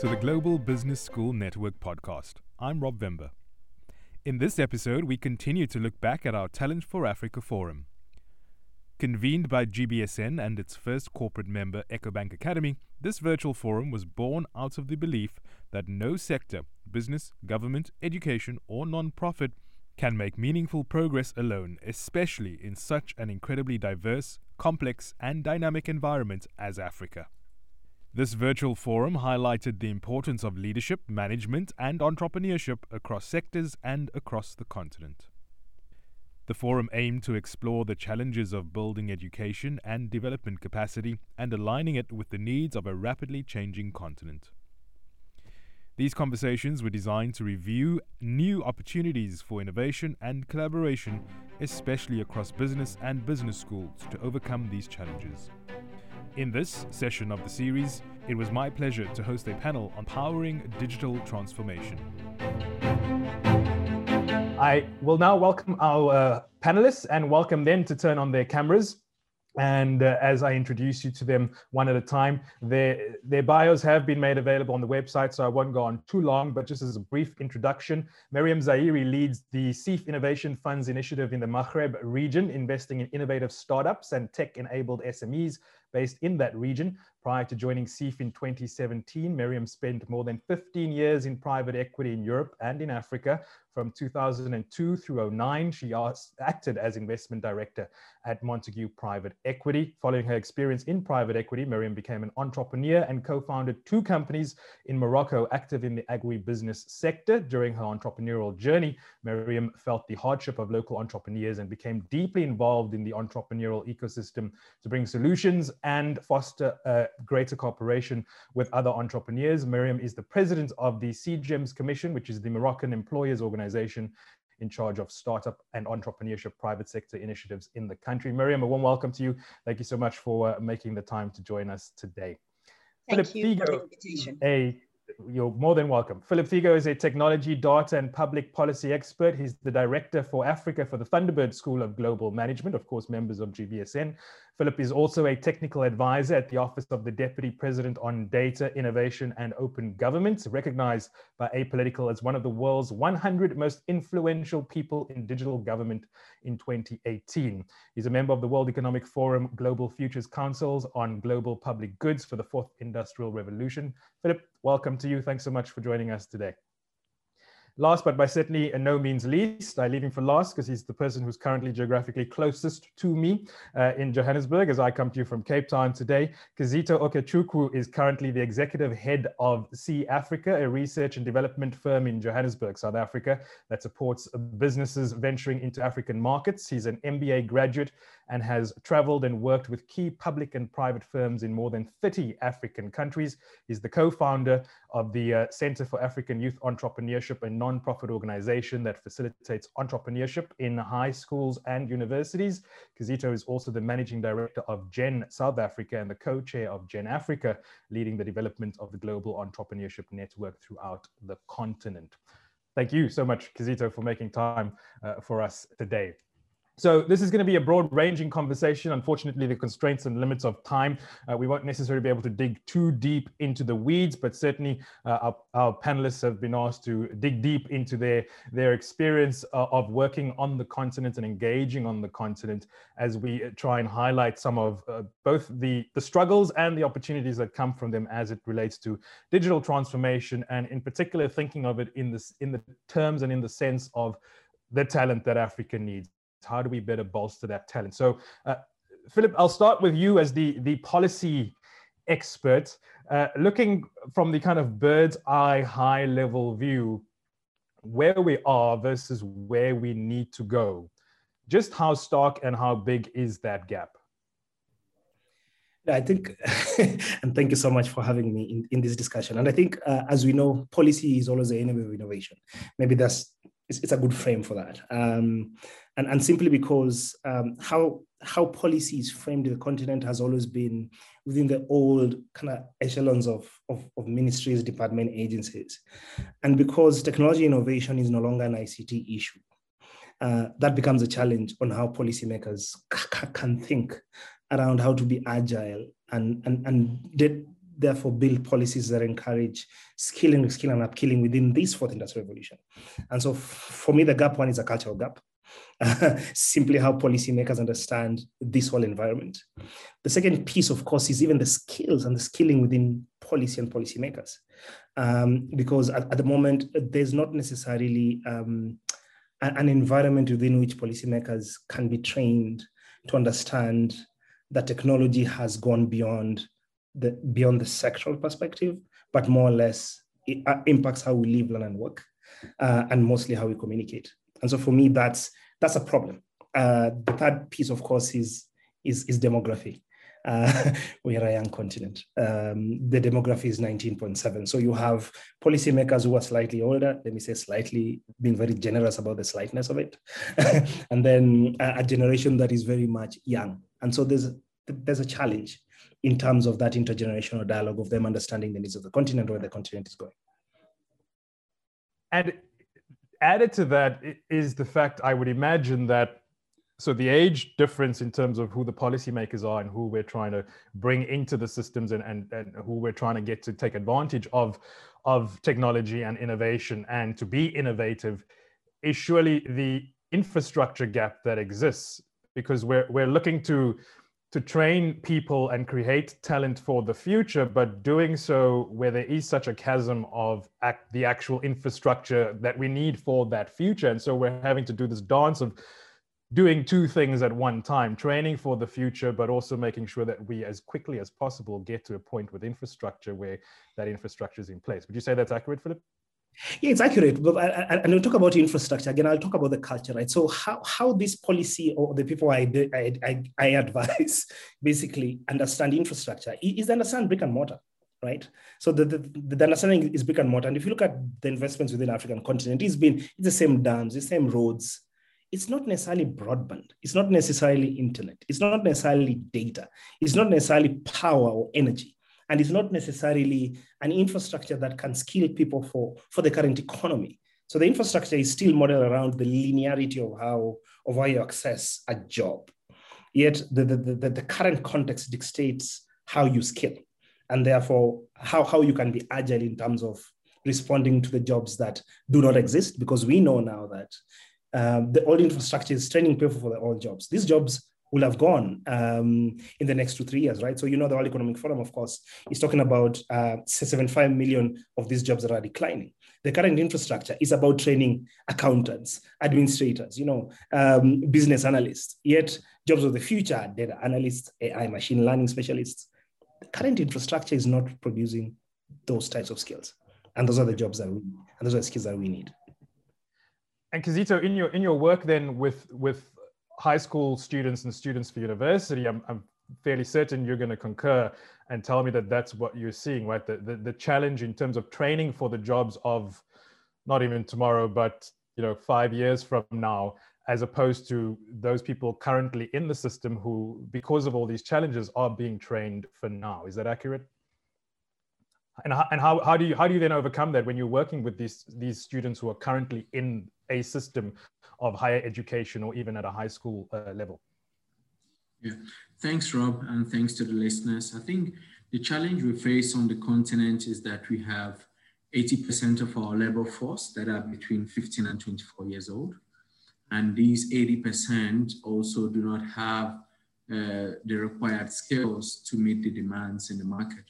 to the Global Business School Network podcast. I'm Rob Vember. In this episode, we continue to look back at our Talent for Africa Forum. Convened by GBSN and its first corporate member, Ecobank Academy, this virtual forum was born out of the belief that no sector, business, government, education, or non profit, can make meaningful progress alone, especially in such an incredibly diverse, complex, and dynamic environment as Africa. This virtual forum highlighted the importance of leadership, management, and entrepreneurship across sectors and across the continent. The forum aimed to explore the challenges of building education and development capacity and aligning it with the needs of a rapidly changing continent. These conversations were designed to review new opportunities for innovation and collaboration, especially across business and business schools, to overcome these challenges. In this session of the series, it was my pleasure to host a panel on powering digital transformation. I will now welcome our uh, panelists and welcome them to turn on their cameras. And uh, as I introduce you to them one at a time, their, their bios have been made available on the website, so I won't go on too long, but just as a brief introduction, Miriam Zairi leads the CIF Innovation Funds initiative in the Maghreb region, investing in innovative startups and tech-enabled SMEs based in that region. Prior to joining CIF in 2017, Miriam spent more than 15 years in private equity in Europe and in Africa. From 2002 through 09, she acted as investment director at Montagu Private Equity. Following her experience in private equity, Miriam became an entrepreneur and co-founded two companies in Morocco active in the agribusiness sector. During her entrepreneurial journey, Miriam felt the hardship of local entrepreneurs and became deeply involved in the entrepreneurial ecosystem to bring solutions and foster a greater cooperation with other entrepreneurs. Miriam is the president of the CGEM's Commission, which is the Moroccan Employers Organization in charge of startup and entrepreneurship private sector initiatives in the country. Miriam, a warm welcome to you. Thank you so much for uh, making the time to join us today. Thank Philip you Thigo, for the invitation. A you're more than welcome. Philip Thigo is a technology, data, and public policy expert. He's the director for Africa for the Thunderbird School of Global Management, of course, members of GBSN. Philip is also a technical advisor at the Office of the Deputy President on Data, Innovation, and Open Government, recognized by Apolitical as one of the world's 100 most influential people in digital government in 2018. He's a member of the World Economic Forum Global Futures Councils on Global Public Goods for the Fourth Industrial Revolution. Philip, welcome to you. Thanks so much for joining us today. Last but by certainly no means least, I leave him for last because he's the person who's currently geographically closest to me uh, in Johannesburg as I come to you from Cape Town today. Kizito Okechukwu is currently the executive head of C Africa, a research and development firm in Johannesburg, South Africa, that supports businesses venturing into African markets. He's an MBA graduate and has traveled and worked with key public and private firms in more than 30 African countries. He's the co-founder of the uh, Center for African Youth Entrepreneurship, a non-profit organization that facilitates entrepreneurship in high schools and universities. Kizito is also the managing director of GEN South Africa and the co-chair of GEN Africa, leading the development of the global entrepreneurship network throughout the continent. Thank you so much, Kizito, for making time uh, for us today. So this is going to be a broad ranging conversation. Unfortunately, the constraints and limits of time, uh, we won't necessarily be able to dig too deep into the weeds, but certainly uh, our, our, panelists have been asked to dig deep into their, their experience uh, of working on the continent and engaging on the continent as we try and highlight some of uh, both the, the struggles and the opportunities that come from them as it relates to digital transformation and in particular thinking of it in, this, in the terms and in the sense of the talent that Africa needs how do we better bolster that talent? So, uh, Philip, I'll start with you as the, the policy expert. Uh, looking from the kind of bird's eye high level view, where we are versus where we need to go, just how stark and how big is that gap? I think, and thank you so much for having me in, in this discussion. And I think, uh, as we know, policy is always the enemy of innovation. Maybe that's it's, it's a good frame for that. Um, and, and simply because um, how how policy is framed the continent has always been within the old kind of echelons of, of, of, ministries, department, agencies. And because technology innovation is no longer an ICT issue, uh, that becomes a challenge on how policymakers can think around how to be agile and, and, and therefore build policies that encourage skilling, skilling, and upskilling within this fourth industrial revolution. And so for me, the gap one is a cultural gap. simply how policymakers understand this whole environment. The second piece, of course, is even the skills and the skilling within policy and policymakers. Um, because at, at, the moment, there's not necessarily um, an environment within which policymakers can be trained to understand that technology has gone beyond the beyond the sectoral perspective, but more or less it uh, impacts how we live, learn, and work, uh, and mostly how we communicate. And so for me, that's that's a problem. Uh, the third piece, of course, is is, is demography. Uh, we are a young continent. Um, the demography is 19.7. So you have policymakers who are slightly older, let me say slightly, being very generous about the slightness of it. and then a, a, generation that is very much young. And so there's, there's a challenge in terms of that intergenerational dialogue of them understanding the needs of the continent, where the continent is going. And added to that is the fact I would imagine that so the age difference in terms of who the policymakers are and who we're trying to bring into the systems and, and, and who we're trying to get to take advantage of of technology and innovation and to be innovative is surely the infrastructure gap that exists because we're we're looking to to train people and create talent for the future, but doing so where there is such a chasm of act, the actual infrastructure that we need for that future. And so we're having to do this dance of doing two things at one time training for the future, but also making sure that we, as quickly as possible, get to a point with infrastructure where that infrastructure is in place. Would you say that's accurate, Philip? Yeah, it's accurate. But and we'll talk about infrastructure again. I'll talk about the culture, right? So how how this policy or the people I I, I, I advise basically understand infrastructure is understand brick and mortar, right? So the, the, the understanding is brick and mortar. And if you look at the investments within African continent, it's been it's the same dams, the same roads. It's not necessarily broadband. It's not necessarily internet. It's not necessarily data. It's not necessarily power or energy and it's not necessarily an infrastructure that can skill people for, for the current economy. So the infrastructure is still modeled around the linearity of how of how you access a job. Yet the, the, the, the current context dictates how you skill and therefore how, how you can be agile in terms of responding to the jobs that do not exist because we know now that um, the old infrastructure is training people for the old jobs. These jobs will have gone um, in the next two, three years, right? So, you know, the World Economic Forum, of course, is talking about uh, 75 million of these jobs that are declining. The current infrastructure is about training accountants, administrators, you know, um, business analysts. Yet, jobs of the future, are data analysts, AI, machine learning specialists. The current infrastructure is not producing those types of skills. And those are the jobs that we, and those are the skills that we need. And Kizito, in your in your work then with with high school students and students for university, I'm, I'm fairly certain you're going to concur and tell me that that's what you're seeing, right? The, the, the challenge in terms of training for the jobs of not even tomorrow, but you know, five years from now, as opposed to those people currently in the system who, because of all these challenges, are being trained for now. Is that accurate? And, how, and how, how do you how do you then overcome that when you're working with these these students who are currently in a system of higher education or even at a high school uh, level. Yeah, thanks, Rob, and thanks to the listeners. I think the challenge we face on the continent is that we have 80% of our labor force that are between 15 and 24 years old. And these 80% also do not have uh, the required skills to meet the demands in the market.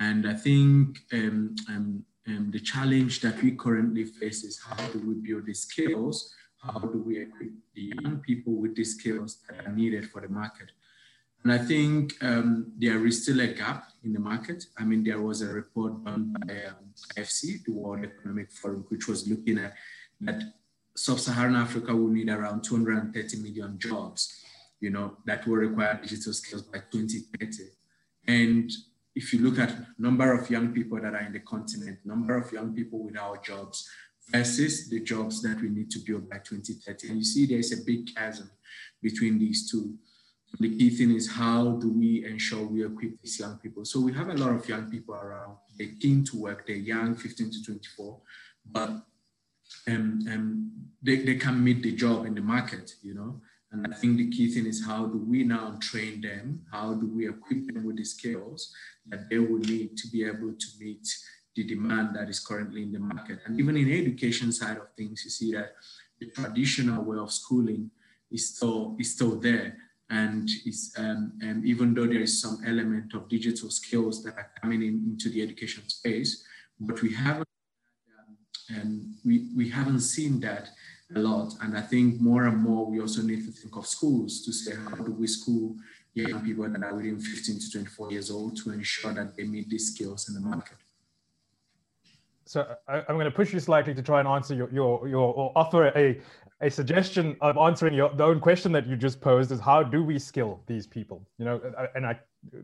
And I think um, um, um, the challenge that we currently face is how do we build the skills how do we equip the young people with the skills that are needed for the market? And I think um, there is still a gap in the market. I mean, there was a report done by um, IFC, the World Economic Forum, which was looking at that sub-Saharan Africa will need around 230 million jobs, you know, that will require digital skills by 2030. And if you look at number of young people that are in the continent, number of young people without jobs, versus the jobs that we need to build by 2030. And you see there's a big chasm between these two. The key thing is how do we ensure we equip these young people? So we have a lot of young people around. They're keen to work. They're young, 15 to 24, but um, um, they, they can meet the job in the market, you know. And I think the key thing is how do we now train them? How do we equip them with the skills that they will need to be able to meet the demand that is currently in the market? And even in the education side of things, you see that the traditional way of schooling is still is still there. And is um, and even though there is some element of digital skills that are coming in, into the education space, but we haven't um, we, we haven't seen that a lot. And I think more and more we also need to think of schools to say how do we school young people that are within 15 to 24 years old to ensure that they meet these skills in the market. So I, am going to push you slightly to try and answer your, your, your or offer a, a suggestion of answering your the own question that you just posed is how do we skill these people? You know, and I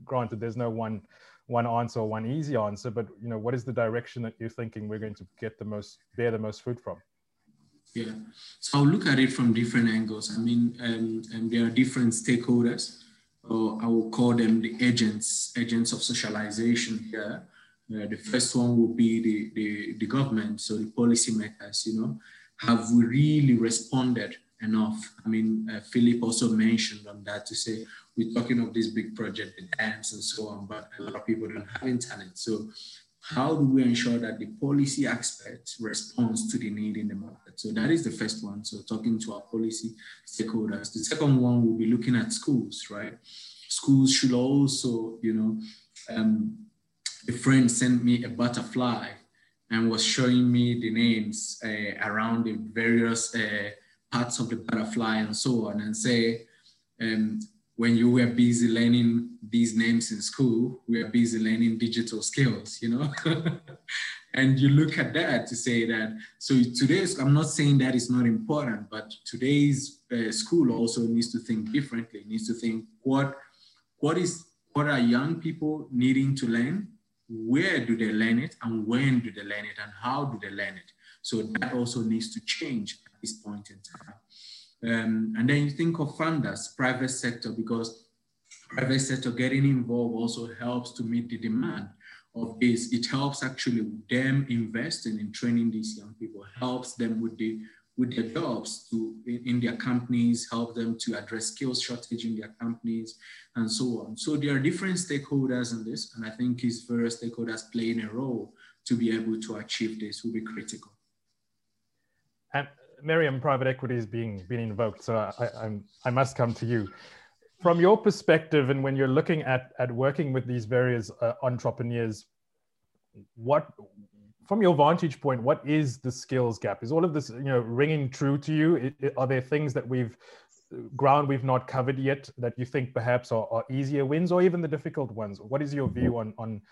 granted there's no one one answer or one easy answer, but you know, what is the direction that you're thinking we're going to get the most bear the most fruit from? Yeah, so I'll look at it from different angles. I mean, um, and there are different stakeholders, or I will call them the agents, agents of socialization here. Uh, the first one will be the, the, the government, so the policymakers, you know, have we really responded enough? I mean, uh, Philip also mentioned on that to say, we're talking of this big project, the dams and so on, but a lot of people don't have internet. So how do we ensure that the policy aspect responds to the need in the market? So that is the first one. So talking to our policy stakeholders. The second one will be looking at schools, right? Schools should also, you know, um, a friend sent me a butterfly and was showing me the names uh, around the various uh, parts of the butterfly and so on, and say, um, when you were busy learning these names in school, we are busy learning digital skills, you know? and you look at that to say that, so today's, I'm not saying that is not important, but today's uh, school also needs to think differently, it needs to think what, what is, what are young people needing to learn? Where do they learn it and when do they learn it and how do they learn it? So that also needs to change at this point in time. Um, and then you think of funders, private sector, because private sector getting involved also helps to meet the demand of this. It helps actually them investing in training these young people, helps them with the with their jobs to in, their companies, help them to address skills shortage in their companies, and so on. So there are different stakeholders in this, and I think his various stakeholders playing a role to be able to achieve this will be critical. Miriam, private equity is being being invoked, so I, I'm, I must come to you. From your perspective, and when you're looking at at working with these various uh, entrepreneurs, what from your vantage point, what is the skills gap? Is all of this you know ringing true to you? Are there things that we've ground we've not covered yet that you think perhaps are, are easier wins, or even the difficult ones? What is your view on on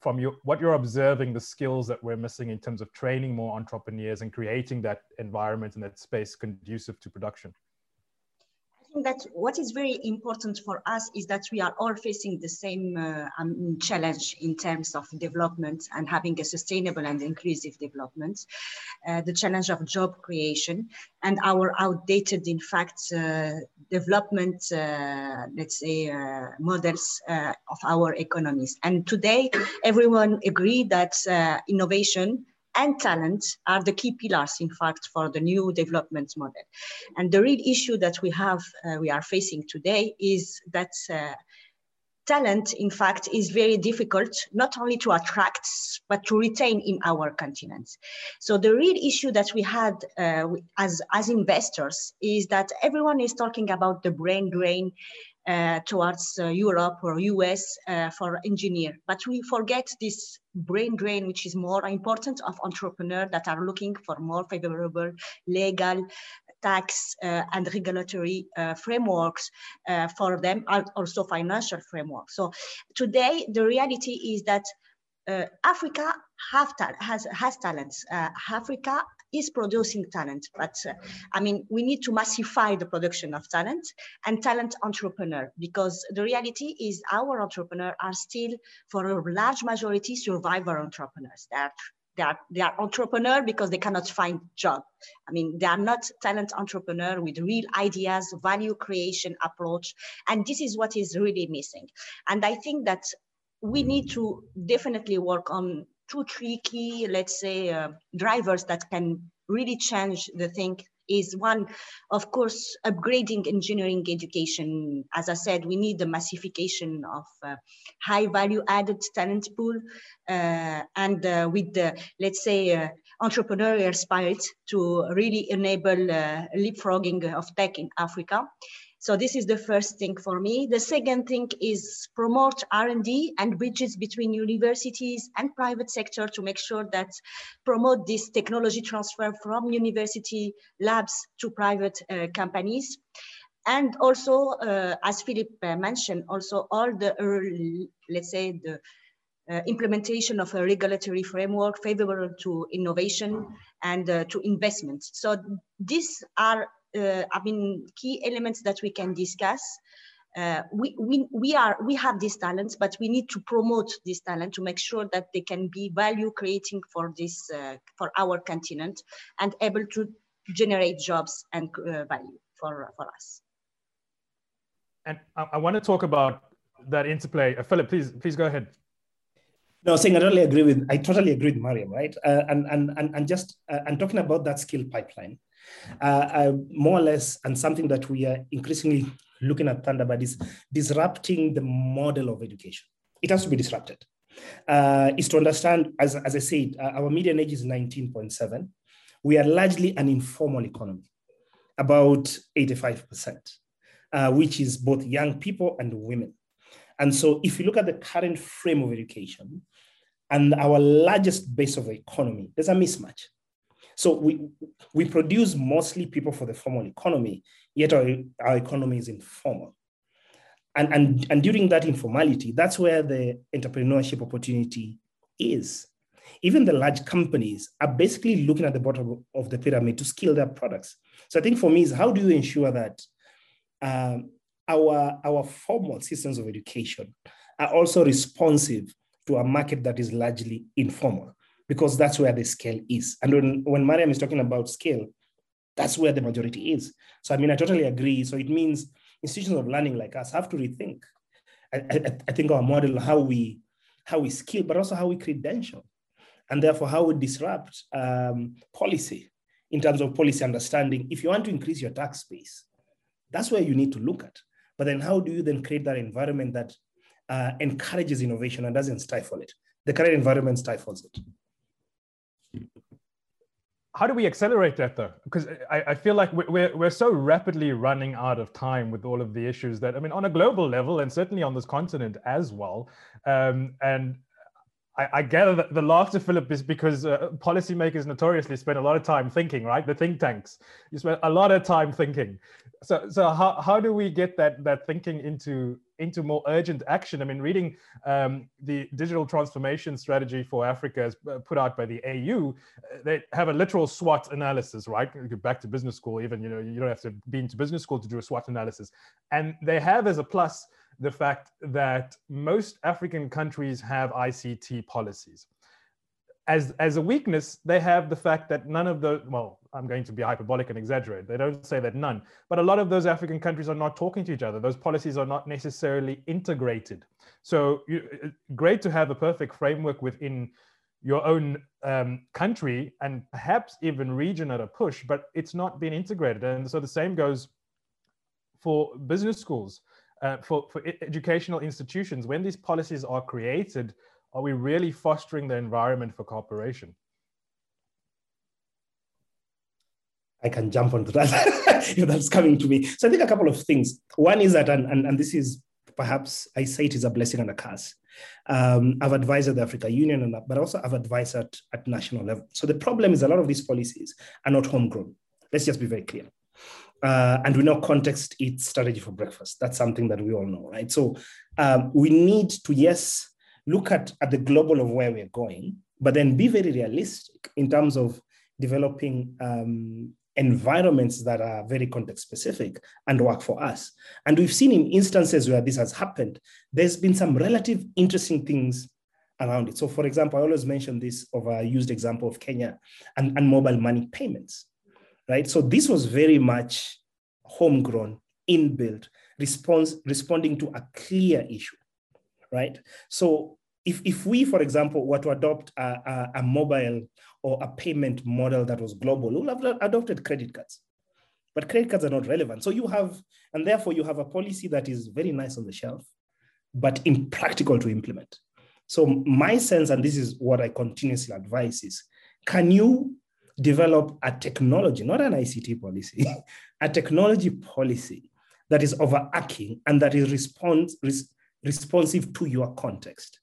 from your, what you're observing, the skills that we're missing in terms of training more entrepreneurs and creating that environment and that space conducive to production? Think that what is very important for us is that we are all facing the same uh, um, challenge in terms of development and having a sustainable and inclusive development. Uh, the challenge of job creation and our outdated, in fact, uh, development, uh, let's say, uh, models uh, of our economies. And today, everyone agree that innovation and talent are the key pillars, in fact, for the new development model. And the real issue that we have, uh, we are facing today is that uh, talent, in fact, is very difficult, not only to attract, but to retain in our continent. So the real issue that we had uh, as, as investors is that everyone is talking about the brain drain uh, towards uh, Europe or US uh, for engineer. But we forget this brain drain, which is more important of entrepreneurs that are looking for more favorable legal tax uh, and regulatory uh, frameworks uh, for them, and also financial frameworks. So today, the reality is that Africa have ta has, has talents. Africa is producing talent, but uh, I mean, we need to massify the production of talent and talent entrepreneur because the reality is our entrepreneurs are still, for a large majority, survivor entrepreneurs. They are they are, they are entrepreneur because they cannot find job. I mean, they are not talent entrepreneur with real ideas, value creation approach. And this is what is really missing. And I think that we need to definitely work on two, three key, let's say, uh, drivers that can really change the thing is one, of course, upgrading engineering education. As I said, we need the massification of uh, high value added talent pool uh, and uh, with the, let's say, uh, entrepreneurial spirit to really enable uh, leapfrogging of tech in Africa. So this is the first thing for me. The second thing is promote R&D and bridges between universities and private sector to make sure that promote this technology transfer from university labs to private uh, companies. And also, uh, as Philip uh, mentioned, also all the, early, let's say the uh, implementation of a regulatory framework favorable to innovation and uh, to investment. So these are I mean, key elements that we can discuss. Uh, we, we, we are we have these talents, but we need to promote this talent to make sure that they can be value creating for this uh, for our continent and able to generate jobs and uh, value for for us. And I, I, want to talk about that interplay. Uh, Philip, please please go ahead. No, saying I totally agree with I totally agree with Mariam, right? Uh, and and and and just and talking about that skill pipeline uh, uh, more or less, and something that we are increasingly looking at Thunderbird is disrupting the model of education. It has to be disrupted. Uh, is to understand, as, as I said, uh, our median age is 19.7. We are largely an informal economy, about 85%, uh, which is both young people and women. And so if you look at the current frame of education and our largest base of economy, there's a mismatch. So we, we produce mostly people for the formal economy, yet our, our economy is informal. And, and, and during that informality, that's where the entrepreneurship opportunity is. Even the large companies are basically looking at the bottom of the pyramid to scale their products. So I think for me is how do you ensure that um, our, our formal systems of education are also responsive to a market that is largely informal? Because that's where the scale is. And when, when Mariam is talking about scale, that's where the majority is. So, I mean, I totally agree. So it means institutions of learning like us have to rethink, I, I, I think, our model, how we, how we skill, but also how we credential, and therefore how we disrupt um, policy in terms of policy understanding. If you want to increase your tax base, that's where you need to look at. But then how do you then create that environment that uh, encourages innovation and doesn't stifle it? The current environment stifles it how do we accelerate that though? Because I, I, feel like we're, we're so rapidly running out of time with all of the issues that, I mean, on a global level and certainly on this continent as well. Um, and I, I gather that the laughter, Philip, is because uh, policymakers notoriously spend a lot of time thinking, right? The think tanks, you spend a lot of time thinking. So, so how, how do we get that that thinking into into more urgent action? I mean, reading um, the digital transformation strategy for Africa is uh, put out by the AU, uh, they have a literal SWOT analysis, right? You go back to business school, even you know you don't have to be into business school to do a SWOT analysis, and they have as a plus the fact that most African countries have ICT policies. As, as a weakness, they have the fact that none of the, well, I'm going to be hyperbolic and exaggerate. They don't say that none, but a lot of those African countries are not talking to each other. Those policies are not necessarily integrated. So you, great to have a perfect framework within your own um, country and perhaps even region at a push, but it's not been integrated. And so the same goes for business schools uh, for, for educational institutions, when these policies are created, are we really fostering the environment for cooperation? I can jump onto that if that's coming to me. So I think a couple of things. One is that, and, and, and this is perhaps I say it is a blessing and a curse. Um, I've advised at the Africa Union, and, but also I've advised at, at national level. So the problem is a lot of these policies are not homegrown. Let's just be very clear. Uh, and we know context eats strategy for breakfast. That's something that we all know, right? So um, we need to, yes, look at, at the global of where we're going, but then be very realistic in terms of developing um, environments that are very context specific and work for us. And we've seen in instances where this has happened, there's been some relative interesting things around it. So for example, I always mention this of a used example of Kenya and, and mobile money payments right? So this was very much homegrown, inbuilt, response, responding to a clear issue, right? So if, if we, for example, were to adopt a, a, a mobile or a payment model that was global, we would have adopted credit cards, but credit cards are not relevant. So you have, and therefore you have a policy that is very nice on the shelf, but impractical to implement. So my sense, and this is what I continuously advise is, can you develop a technology, not an ICT policy, a technology policy that is overarching and that is response, res, responsive to your context.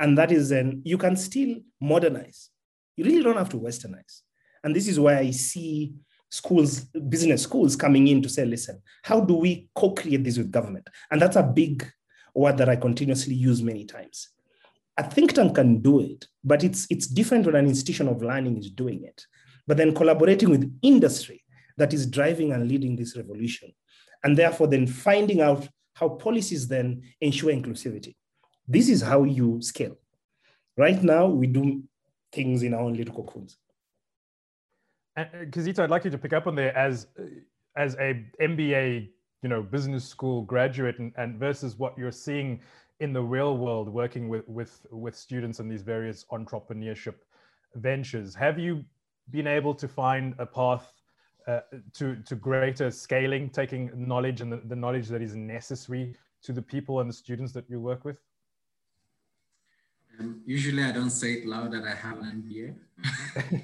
And that is then you can still modernize. You really don't have to westernize. And this is why I see schools, business schools coming in to say, listen, how do we co-create this with government? And that's a big word that I continuously use many times. A think tank can do it, but it's, it's different when an institution of learning is doing it. But then collaborating with industry that is driving and leading this revolution. And therefore then finding out how policies then ensure inclusivity. This is how you scale. Right now, we do things in our own little cocoons. And uh, Kizito, I'd like you to pick up on there as uh, as a MBA, you know, business school graduate, and, and versus what you're seeing in the real world, working with with with students in these various entrepreneurship ventures. Have you been able to find a path uh, to to greater scaling, taking knowledge and the, the knowledge that is necessary to the people and the students that you work with? Um, usually, I don't say it loud that I have an MBA.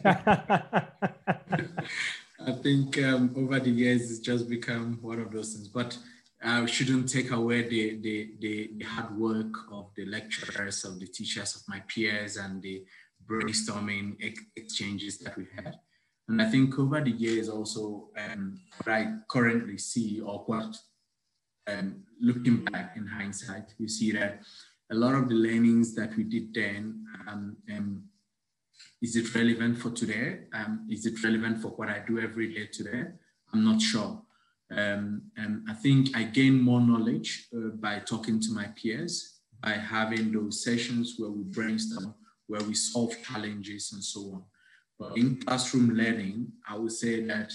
I think um, over the years, it's just become one of those things. But I shouldn't take away the, the, the, the, hard work of the lecturers, of the teachers, of my peers, and the brainstorming ex- exchanges that we had. And I think over the years, also, um, what I currently see, or what um, looking back in hindsight, you see that a lot of the learnings that we did then, um, um, is it relevant for today? Um, is it relevant for what I do every day today? I'm not sure. Um, and I think I gain more knowledge uh, by talking to my peers, by having those sessions where we brainstorm, where we solve challenges and so on. But in classroom learning, I would say that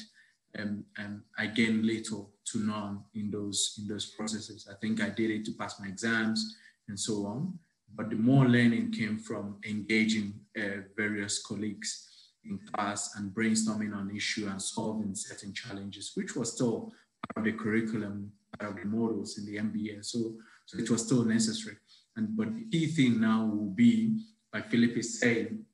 um, um, I gain little to none in those in those processes. I think I did it to pass my exams and so on. But the more learning came from engaging uh, various colleagues in class and brainstorming on issue and solving certain challenges, which was still part of the curriculum, part of the models in the MBA. So, so it was still necessary. And but the key thing now will be, like Philip is saying,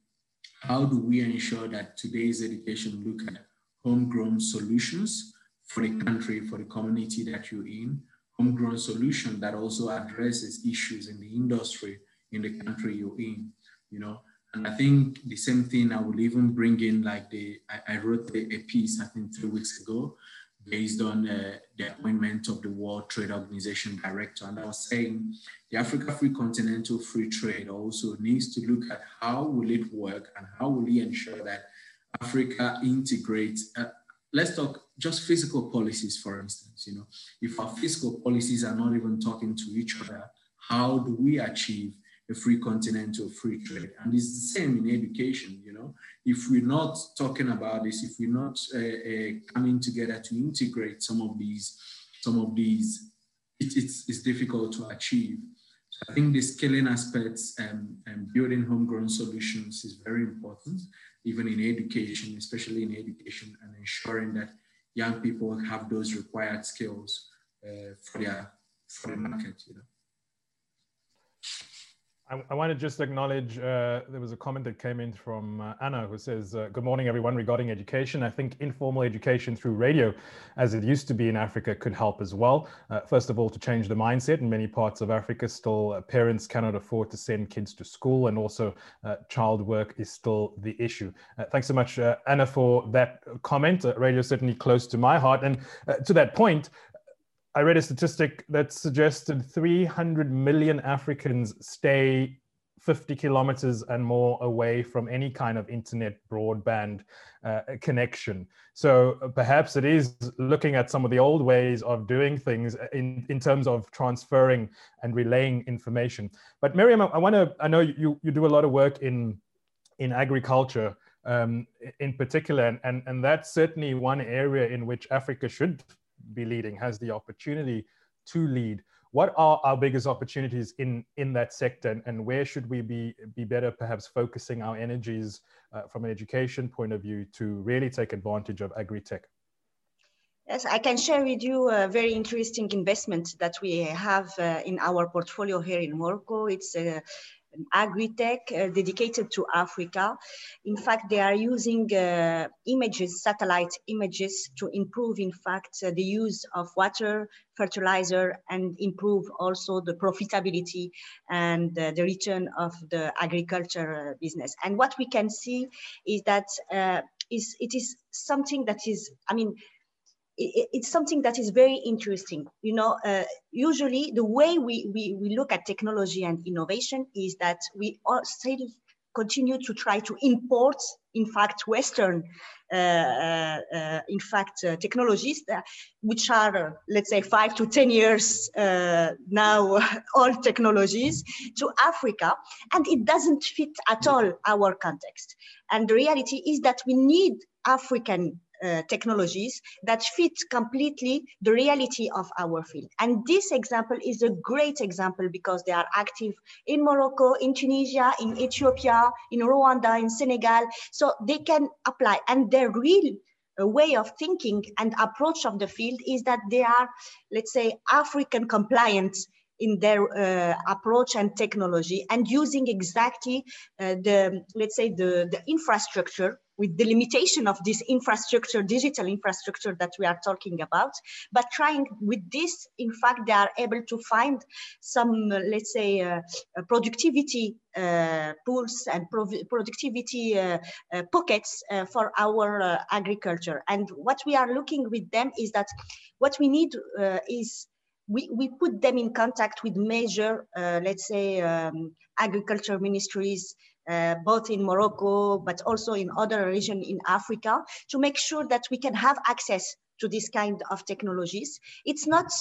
how do we ensure that today's education look at homegrown solutions for the country, for the community that you're in, homegrown solution that also addresses issues in the industry in the country you're in, you know. And I think the same thing I will even bring in like the, I, I wrote a, piece, I think three weeks ago, based on uh, the appointment of the World Trade Organization director. And I was saying the Africa Free Continental Free Trade also needs to look at how will it work and how will it ensure that Africa integrates uh, let's talk just physical policies, for instance. You know, if our fiscal policies are not even talking to each other, how do we achieve a free continental free trade? And it's the same in education. You know, if we're not talking about this, if we're not uh, uh, coming together to integrate some of these, some of these, it, it's, it's difficult to achieve. So I think the scaling aspects and, and building homegrown solutions is very important even in education, especially in education, and ensuring that young people have those required skills uh, for their for the market. You know. I, I want to just acknowledge uh, there was a comment that came in from uh, Anna who says, uh, Good morning, everyone, regarding education. I think informal education through radio, as it used to be in Africa, could help as well. Uh, first of all, to change the mindset. In many parts of Africa, still uh, parents cannot afford to send kids to school, and also uh, child work is still the issue. thanks so much, Anna, for that comment. radio is certainly close to my heart. And to that point, I read a statistic that suggested 300 million Africans stay 50 kilometers and more away from any kind of internet broadband uh, connection. So uh, perhaps it is looking at some of the old ways of doing things in, in terms of transferring and relaying information. But Miriam, I, I want to, I know you, you do a lot of work in, in agriculture um, in particular, and, and, and that's certainly one area in which Africa should be leading, has the opportunity to lead. What are our biggest opportunities in, in that sector and, and where should we be, be better perhaps focusing our energies uh, from an education point of view to really take advantage of agri-tech? Yes, I can share with you a very interesting investment that we have uh, in our portfolio here in Morocco. It's a agri-tech uh, dedicated to Africa. In fact, they are using uh, images, satellite images to improve, in fact, uh, the use of water, fertilizer, and improve also the profitability and uh, the return of the agriculture uh, business. And what we can see is that uh, is, it is something that is, I mean, it's something that is very interesting. You know, uh, usually the way we, we, we look at technology and innovation is that we still continue to try to import, in fact, Western, uh, uh, uh in fact, uh, technologies that, which are, let's say, five to 10 years uh, now, old technologies to Africa. And it doesn't fit at all our context. And the reality is that we need African uh, technologies that fit completely the reality of our field. And this example is a great example because they are active in Morocco, in Tunisia, in Ethiopia, in Rwanda, in Senegal. So they can apply and their real uh, way of thinking and approach of the field is that they are, let's say, African compliant in their uh, approach and technology and using exactly uh, the, let's say, the, the infrastructure with the limitation of this infrastructure, digital infrastructure that we are talking about, but trying with this, in fact, they are able to find some, uh, let's say, uh, uh productivity uh, pools and productivity uh, uh, pockets for our agriculture. And what we are looking with them is that what we need is we, we put them in contact with major, let's say, um, agriculture ministries, uh, both in Morocco, but also in other regions in Africa, to make sure that we can have access to this kind of technologies. It's not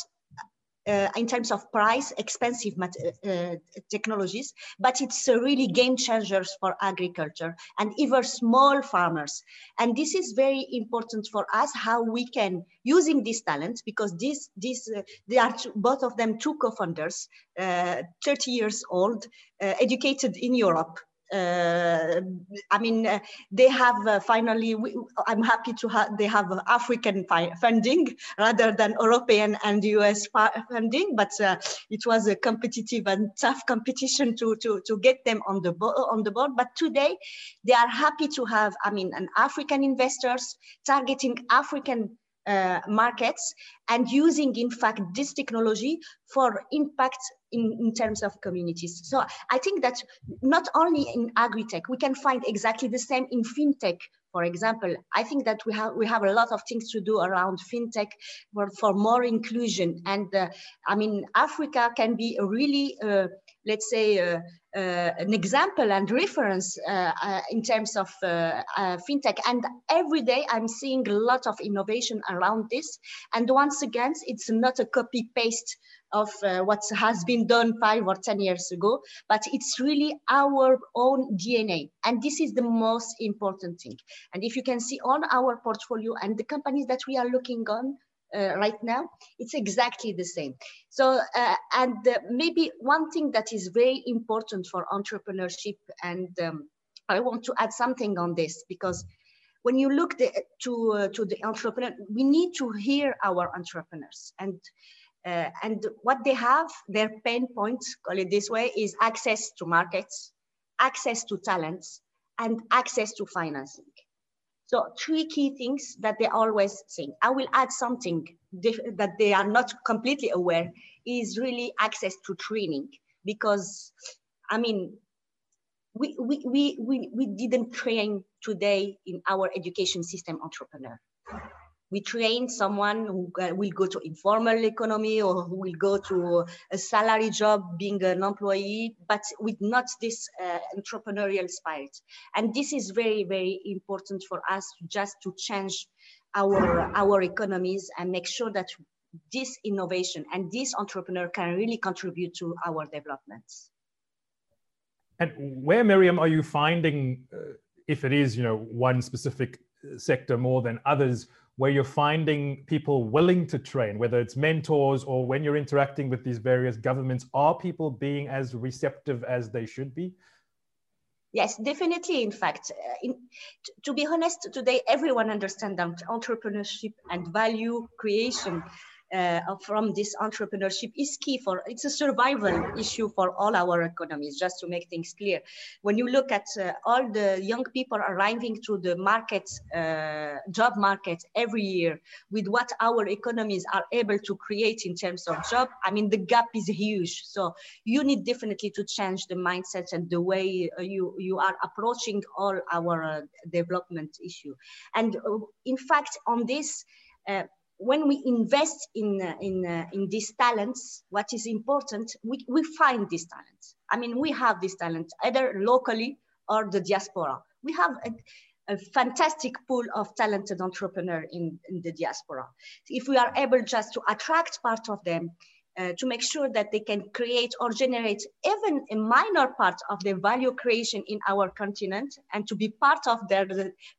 uh, in terms of price, expensive uh, uh, technologies, but it's really game changers for agriculture and even small farmers. And this is very important for us, how we can, using these talents, because this, this, uh, they are two, both of them two co-founders, uh, 30 years old, educated in Europe, uh, I mean, uh, they have uh, finally, we, I'm happy to have, they have African funding rather than European and US funding, but uh, it was a competitive and tough competition to, to, to get them on the, on the board. But today they are happy to have, I mean, an African investors targeting African uh, markets and using in fact this technology for impact in, in terms of communities. So I think that not only in agri-tech, we can find exactly the same in fintech, for example. I think that we have we have a lot of things to do around fintech for, for more inclusion. And uh, I mean, Africa can be a really, uh, let's say, uh, uh, an example and reference uh, in terms of fintech. And every day I'm seeing a lot of innovation around this. And once again, it's not a copy paste of uh, what has been done five or 10 years ago, but it's really our own DNA. And this is the most important thing. And if you can see on our portfolio and the companies that we are looking on, uh, right now, it's exactly the same. So, uh, and uh, maybe one thing that is very important for entrepreneurship, and um, I want to add something on this because when you look the, to uh, to the entrepreneur, we need to hear our entrepreneurs and. Uh, and what they have, their pain points, call it this way, is access to markets, access to talents, and access to financing. So three key things that they always say. I will add something that they are not completely aware is really access to training because I mean, we, we, we, we, we didn't train today in our education system entrepreneur we train someone who will go to informal economy or who will go to a salary job being an employee, but with not this uh, entrepreneurial spirit. And this is very, very important for us just to change our, our economies and make sure that this innovation and this entrepreneur can really contribute to our developments. And where, Miriam, are you finding, uh, if it is, you know, one specific sector more than others, where you're finding people willing to train, whether it's mentors or when you're interacting with these various governments, are people being as receptive as they should be? Yes, definitely. In fact, uh, in, to be honest, today everyone understands that entrepreneurship and value creation uh, from this entrepreneurship is key for it's a survival issue for all our economies just to make things clear. When you look at uh, all the young people arriving to the market uh, job market every year with what our economies are able to create in terms of job i mean the gap is huge. So you need definitely to change the mindset and the way uh, you you are approaching all our uh, development issue. And uh, in fact on this when we invest in uh, in uh, in these talents, what is important, we, we find these talents. I mean, we have these talents either locally or the diaspora. We have a, a fantastic pool of talented entrepreneurs in, in the diaspora. If we are able just to attract part of them uh, to make sure that they can create or generate even a minor part of the value creation in our continent and to be part of their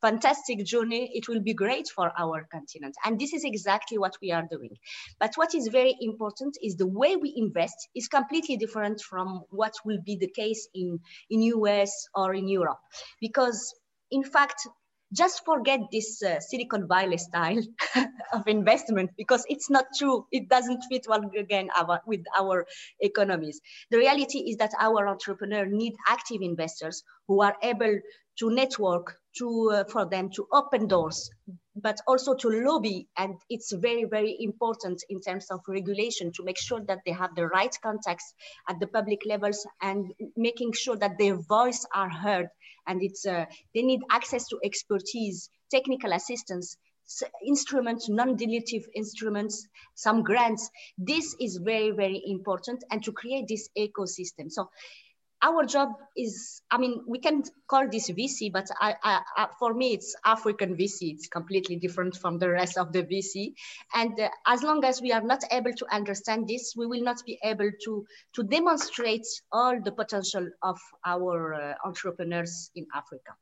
fantastic journey, it will be great for our continent. And this is exactly what we are doing. But what is very important is the way we invest is completely different from what will be the case in, in US or in Europe. Because in fact, just forget this uh, Silicon Valley style of investment because it's not true. It doesn't fit well again our, with our economies. The reality is that our entrepreneurs need active investors who are able to network, to uh, for them to open doors, but also to lobby. And it's very, very important in terms of regulation to make sure that they have the right contacts at the public levels and making sure that their voice are heard and it's uh, they need access to expertise, technical assistance, instruments, non-dilutive instruments, some grants. This is very, very important and to create this ecosystem. So our job is, I mean, we can call this VC, but I, I, I, for me, it's African VC. It's completely different from the rest of the VC. And uh, as long as we are not able to understand this, we will not be able to, to demonstrate all the potential of our uh, entrepreneurs in Africa.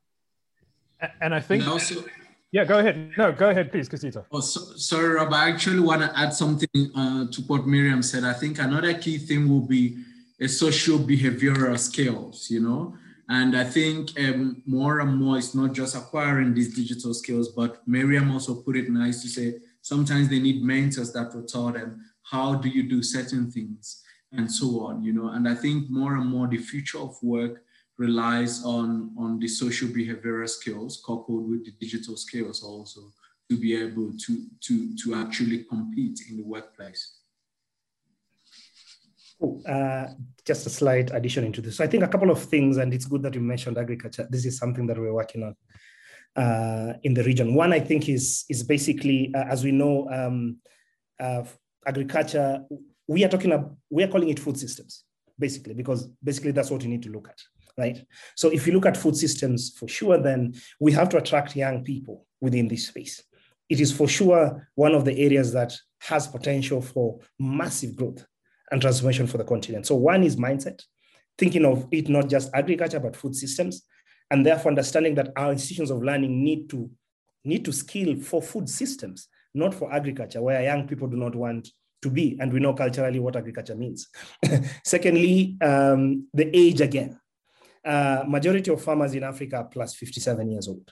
And I think... And also, yeah, go ahead. No, go ahead, please, Kizito. Oh, so, sorry, Rob. I actually want to add something uh, to what Miriam said. I think another key thing will be a social behavioral skills, you know. And I think um, more and more it's not just acquiring these digital skills, but Miriam also put it nice to say sometimes they need mentors that will tell them how do you do certain things and so on, you know. And I think more and more the future of work relies on, on the social behavioral skills coupled with the digital skills also to be able to, to, to actually compete in the workplace. Uh, just a slight addition into this. So I think a couple of things, and it's good that you mentioned agriculture. This is something that we're working on uh, in the region. One, I think, is is basically, uh, as we know, um, uh, agriculture. We are talking about, we are calling it food systems, basically, because basically that's what you need to look at, right? So if you look at food systems, for sure, then we have to attract young people within this space. It is for sure one of the areas that has potential for massive growth and transformation for the continent. So one is mindset, thinking of it not just agriculture, but food systems, and therefore understanding that our institutions of learning need to need to skill for food systems, not for agriculture, where young people do not want to be, and we know culturally what agriculture means. Secondly, um, the age again. Uh, majority of farmers in Africa are plus 57 years old.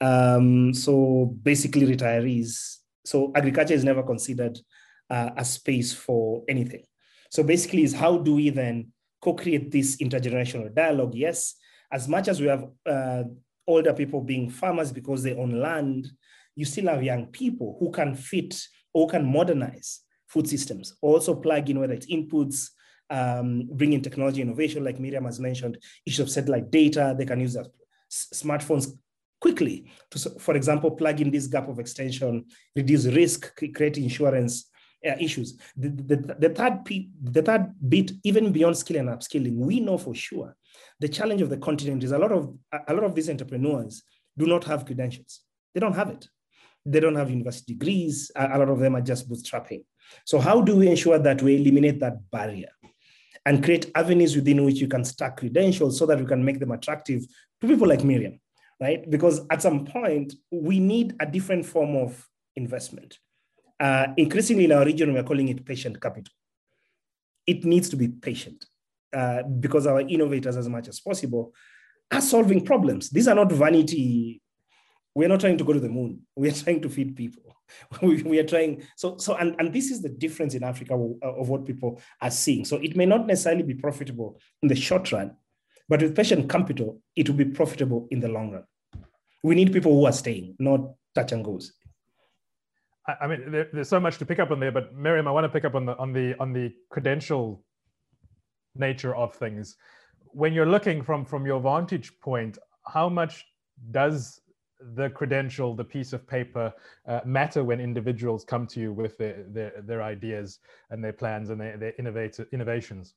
Um, so basically retirees. So agriculture is never considered uh, a space for anything. So basically, is how do we then co-create this intergenerational dialogue? Yes, as much as we have uh, older people being farmers because they own land, you still have young people who can fit or can modernize food systems. Also plug in whether it's inputs, um, bring in technology innovation, like Miriam has mentioned, issues of satellite data, they can use that smartphones quickly to, for example, plug in this gap of extension, reduce risk, create insurance uh, issues. The, the, the, third the third bit, even beyond skill and upskilling, we know for sure the challenge of the continent is a lot of a lot of these entrepreneurs do not have credentials. They don't have it. They don't have university degrees. A lot of them are just bootstrapping. So how do we ensure that we eliminate that barrier and create avenues within which you can stack credentials so that we can make them attractive to people like Miriam, right? Because at some point we need a different form of investment uh, increasingly in our region, we're calling it patient capital. It needs to be patient uh, because our innovators, as much as possible, are solving problems. These are not vanity. We're not trying to go to the moon. We are trying to feed people. We, we are trying. So, so and, and this is the difference in Africa of, of what people are seeing. So it may not necessarily be profitable in the short run, but with patient capital, it will be profitable in the long run. We need people who are staying, not touch and goes. I mean, there, there's so much to pick up on there, but Miriam, I want to pick up on the on the on the credential nature of things. When you're looking from from your vantage point how much does the credential the piece of paper uh, matter when individuals come to you with their their, their ideas and their plans and their, their innovative innovations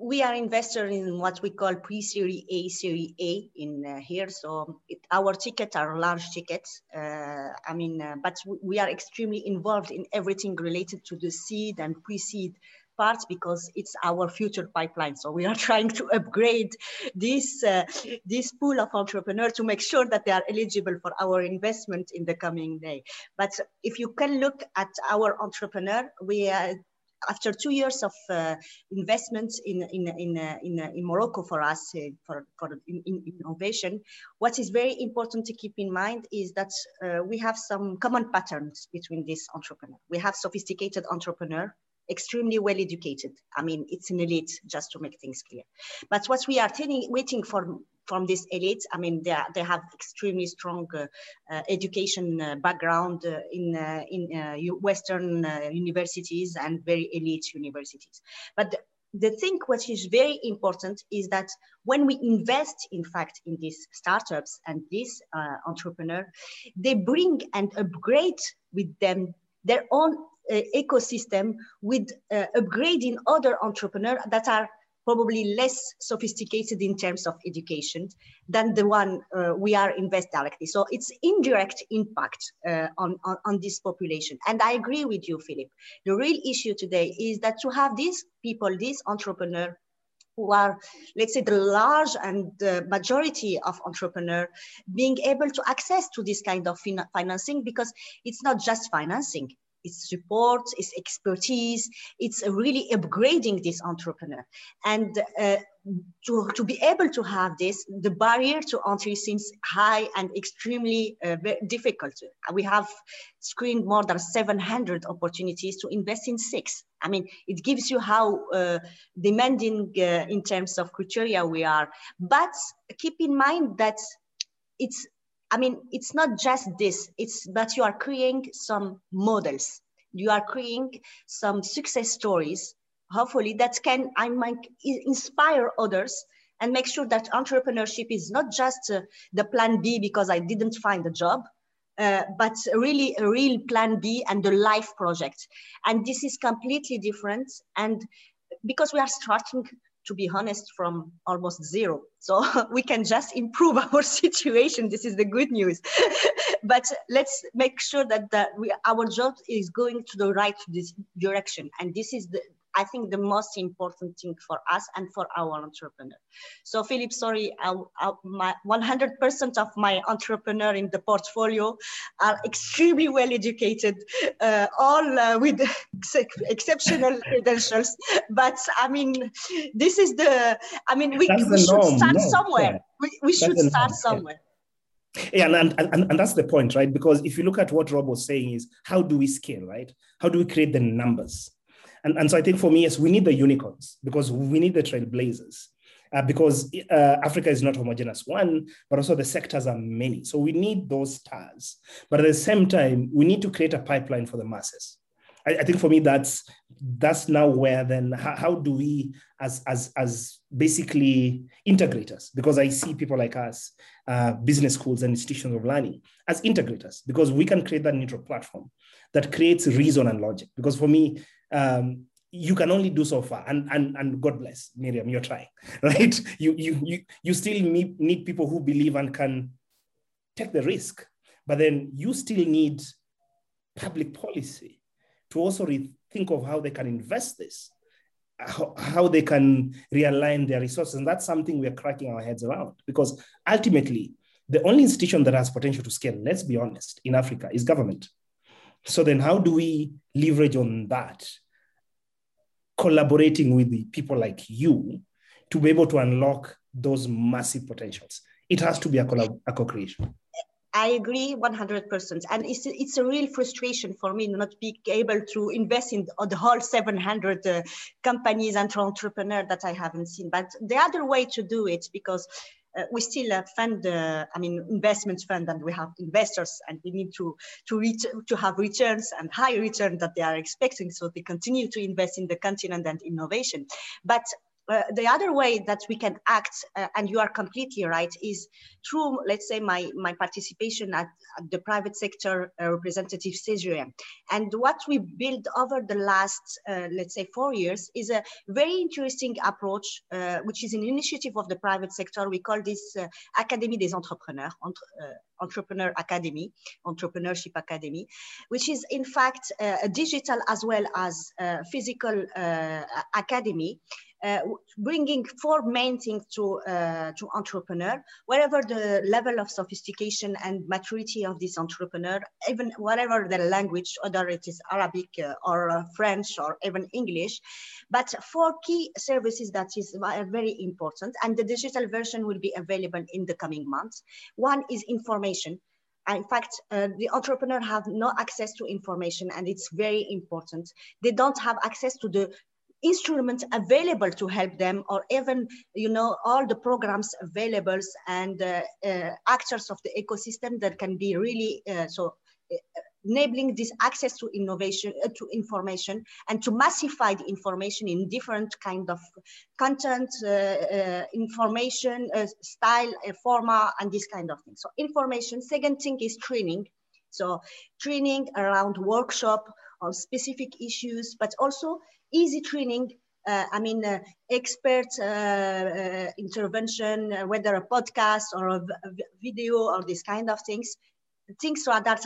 we are investors in what we call pre-series A, Series A in uh, here. So it, our tickets are large tickets. Uh, I mean, uh, but we are extremely involved in everything related to the seed and pre-seed parts because it's our future pipeline. So we are trying to upgrade this, uh, this pool of entrepreneurs to make sure that they are eligible for our investment in the coming day. But if you can look at our entrepreneur, we uh, after two years of uh, investments in in in uh, in, uh, in, Morocco for us uh, for for in, in innovation, what is very important to keep in mind is that we have some common patterns between these entrepreneurs. We have sophisticated entrepreneur extremely well educated. I mean, it's an elite, just to make things clear. But what we are telling, waiting for from this elite, I mean, they, are, they have extremely strong uh, uh, education uh, background uh, in, uh, in uh, Western universities and very elite universities. But the, the thing which is very important is that when we invest, in fact, in these startups and these entrepreneurs, they bring and upgrade with them their own uh, ecosystem with uh, upgrading other entrepreneurs that are probably less sophisticated in terms of education than the one uh, we are invest directly. So it's indirect impact uh, on, on, on, this population. And I agree with you, Philip. The real issue today is that to have these people, these entrepreneurs, who are, let's say, the large and the majority of entrepreneurs being able to access to this kind of fin financing because it's not just financing its support, its expertise. It's really upgrading this entrepreneur. And uh, to, to be able to have this, the barrier to entry seems high and extremely uh, difficult. We have screened more than 700 opportunities to invest in six. I mean, it gives you how uh, demanding uh, in terms of criteria we are. But keep in mind that it's I mean, it's not just this, it's that you are creating some models. You are creating some success stories, hopefully that can I might inspire others and make sure that entrepreneurship is not just uh, the plan B because I didn't find a job, uh, but really a real plan B and the life project. And this is completely different. And because we are starting to be honest, from almost zero. So we can just improve our situation. This is the good news. but let's make sure that, we, our job is going to the right direction. And this is the, I think the most important thing for us and for our entrepreneur. So Philip, sorry, I, I, my 100% of my entrepreneur in the portfolio are extremely well educated, uh, all uh, with ex exceptional credentials. But I mean, this is the, I mean, we, we should start no, somewhere. Yeah. We, we should start somewhere. Yeah, and, and, and, and that's the point, right? Because if you look at what Rob was saying is how do we scale, right? How do we create the numbers? And, and so I think for me, yes, we need the unicorns because we need the trailblazers. Uh, because uh, Africa is not homogeneous, one, but also the sectors are many. So we need those stars. But at the same time, we need to create a pipeline for the masses. I, I think for me, that's that's now where then how, how, do we as as as basically integrators because i see people like us uh, business schools and institutions of learning as integrators because we can create that neutral platform that creates reason and logic because for me um, you can only do so far and and and god bless miriam you're trying right? You you you, you still need, need people who believe and can take the risk but then you still need public policy to also think of how they can invest this how, how they can realign their resources and that's something we're cracking our heads around because ultimately the only institution that has potential to scale let's be honest in africa is government so then how do we leverage on that? Collaborating with the people like you to be able to unlock those massive potentials. It has to be a, collab- a co-creation. I agree 100%. And it's, it's a real frustration for me not being able to invest in the whole 700 uh, companies and entrepreneurs that I haven't seen. But the other way to do it, because we still uh, fund, uh, I mean, investment fund, and we have investors, and we need to to reach to have returns and high return that they are expecting. So they continue to invest in the continent and innovation. But uh, the other way that we can act, uh, and you are completely right, is through, let's say, my, my participation at, at the private sector uh, representative CGEM. And what we built over the last, uh, let's say, four years is a very interesting approach, uh, which is an initiative of the private sector. We call this Académie des Entrepreneurs, entre, Entrepreneur Academy, Entrepreneurship Academy, which is in fact a digital as well as physical academy uh, bringing four main things to uh, to entrepreneur, whatever the level of sophistication and maturity of this entrepreneur, even whatever the language, whether it is Arabic uh, or uh, French or even English, but four key services that is very important, and the digital version will be available in the coming months. One is information in fact, uh, the entrepreneur have no access to information and it's very important. They don't have access to the instruments available to help them or even you know all the programs available and uh, uh, actors of the ecosystem that can be really uh, so uh, enabling this access to innovation uh, to information and to massify the information in different kind of content information style format and this kind of thing. So information second thing is training. So training around workshop on specific issues but also easy training uh, I mean, uh, expert uh, uh intervention, uh, whether a podcast or a, video or this kind of things, things that are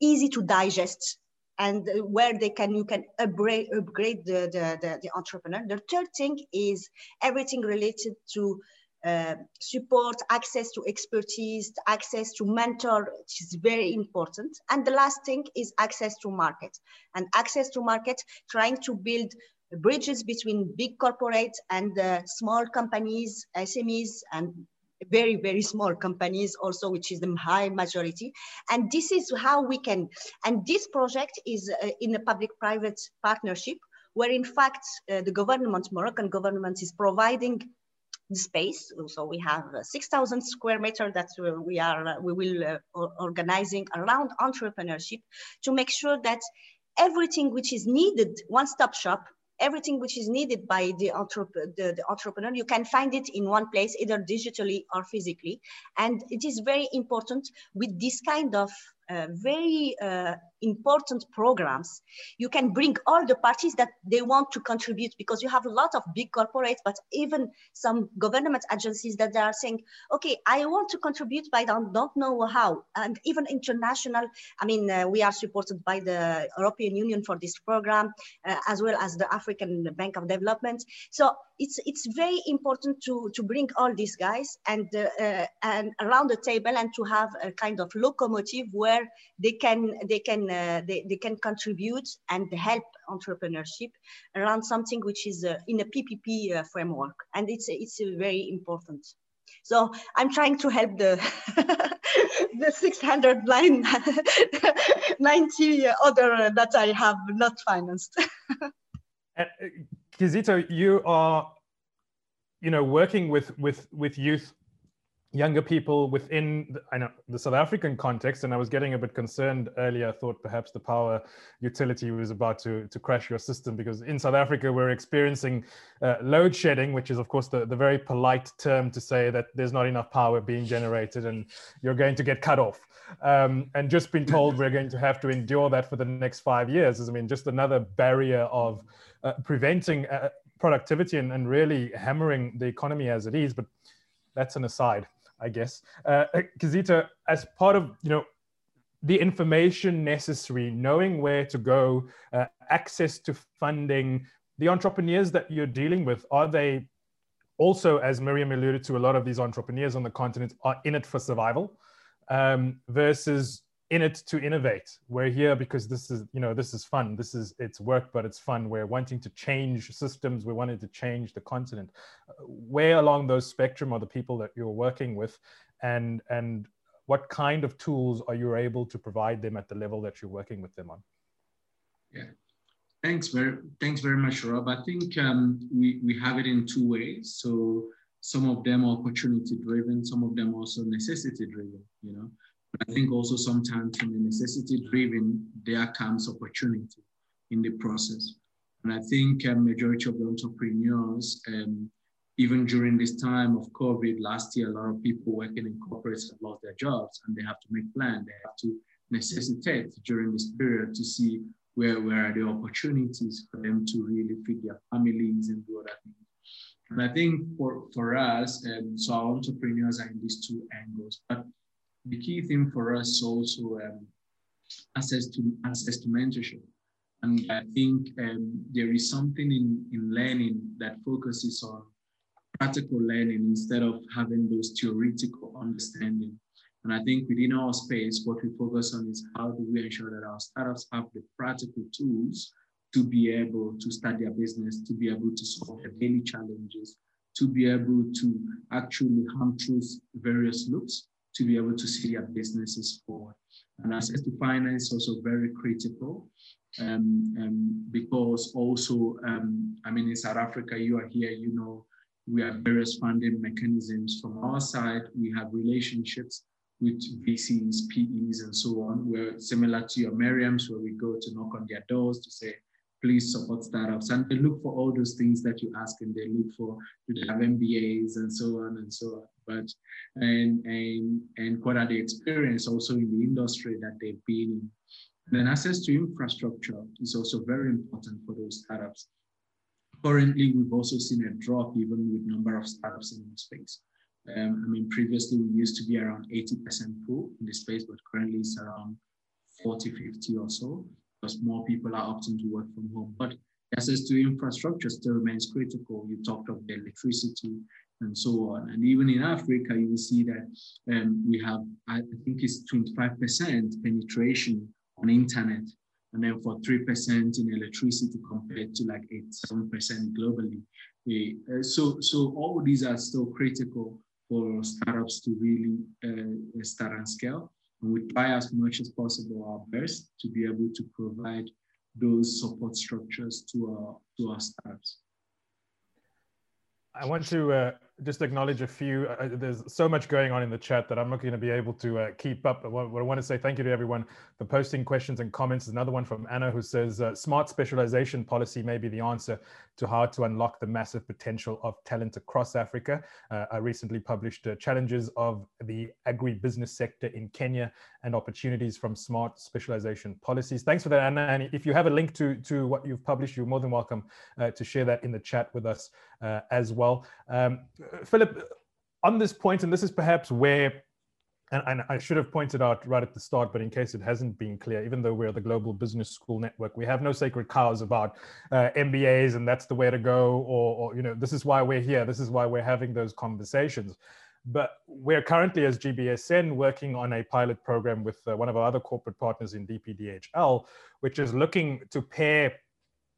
easy to digest and where they can you can upgrade, upgrade the, the, the, the entrepreneur. The third thing is everything related to uh, support, access to expertise, access to mentor, which is very important. And the last thing is access to market. And access to market, trying to build bridges between big corporates and uh, small companies, SMEs, and very, very small companies also, which is the high majority. And this is how we can, and this project is uh, in a public-private partnership, where in fact, uh, the government, Moroccan government is providing space. So we have uh, 6,000 square meter that we are, uh, we will uh, organizing around entrepreneurship to make sure that everything which is needed, one-stop shop, everything which is needed by the, entrep the, the, entrepreneur, you can find it in one place, either digitally or physically. And it is very important with this kind of uh, very uh, important programs, you can bring all the parties that they want to contribute because you have a lot of big corporates, but even some government agencies that they are saying, okay, I want to contribute, but I don't, don't know how. And even international, I mean, uh, we are supported by the European Union for this program, uh, as well as the African Bank of Development. So it's it's very important to to bring all these guys and uh, uh, and around the table and to have a kind of locomotive where they can they can they, they can contribute and help entrepreneurship around something which is uh, in a PPP uh, framework and it's it's very important. So I'm trying to help the the 600 line 90 other that I have not financed. Kizito, you are, you know, working with with with youth, younger people within the, I know the South African context, and I was getting a bit concerned earlier. I thought perhaps the power utility was about to to crash your system because in South Africa we're experiencing uh, load shedding, which is of course the the very polite term to say that there's not enough power being generated and you're going to get cut off. Um, and just been told we're going to have to endure that for the next five years is, I mean, just another barrier of uh, preventing uh, productivity and, and, really hammering the economy as it is. But that's an aside, I guess. Uh, Kizito, as part of you know the information necessary, knowing where to go, uh, access to funding, the entrepreneurs that you're dealing with, are they also, as Miriam alluded to, a lot of these entrepreneurs on the continent are in it for survival um, versus in it to innovate. We're here because this is, you know, this is fun. This is it's work, but it's fun. We're wanting to change systems. We're wanting to change the continent. Where along those spectrum are the people that you're working with, and and what kind of tools are you able to provide them at the level that you're working with them on? Yeah, thanks very thanks very much, Rob. I think um, we we have it in two ways. So some of them are opportunity driven, some of them also necessity driven. You know but I think also sometimes from the necessity driven, there comes opportunity in the process. And I think a majority of the entrepreneurs, um, even during this time of COVID last year, a lot of people working in corporates have lost their jobs and they have to make plans. They have to necessitate during this period to see where, where are the opportunities for them to really feed their families and do other things. And I think for, for us, um, so our entrepreneurs are in these two angles. But the key thing for us also um, access to access to mentorship. And I think um, there is something in, in learning that focuses on practical learning instead of having those theoretical understanding. And I think within our space, what we focus on is how do we ensure that our startups have the practical tools to be able to start their business, to be able to solve their daily challenges, to be able to actually hunt through various loops to be able to see their businesses forward. And access to finance is also very critical um, um, because also, um, I mean, in South Africa, you are here, you know, we have various funding mechanisms. From our side, we have relationships with VCs, PEs, and so on. We're similar to your Miriams, where we go to knock on their doors to say, please support startups. And they look for all those things that you ask, and they look for, do they have MBAs and so on and so on. But and and and what are the experience also in the industry that they've been in. And then access to infrastructure is also very important for those startups. Currently, we've also seen a drop even with number of startups in the space. Um, I mean, previously we used to be around 80% full in the space, but currently it's around 40, 50 or so because more people are opting to work from home. But access to infrastructure still remains critical. You talked of the electricity and so on. And even in Africa, you will see that um, we have, I think it's 25% penetration on internet, and then for 3% in electricity compared to like 8 7% globally. Uh, so, so all these are still critical for startups to really uh, start and scale. And we try as much as possible our best to be able to provide those support structures to our, to our startups. I want to uh, just acknowledge a few. Uh, uh, there's so much going on in the chat that I'm not going to be able to uh, keep up. But What, I want to say thank you to everyone for posting questions and comments. Another one from Anna who says uh, smart specialization policy may be the answer to how to unlock the massive potential of talent across Africa. Uh, I recently published challenges of the agribusiness sector in Kenya and opportunities from smart specialization policies. Thanks for that, Anna. And if you have a link to, to what you've published, you're more than welcome to share that in the chat with us as well. Um, Philip, on this point, and this is perhaps where, and, and, I should have pointed out right at the start, but in case it hasn't been clear, even though we're the Global Business School Network, we have no sacred cows about uh, MBAs and that's the way to go, or, or, you know, this is why we're here, this is why we're having those conversations. But we're currently, as GBSN, working on a pilot program with uh, one of our other corporate partners in DPDHL, which is looking to pair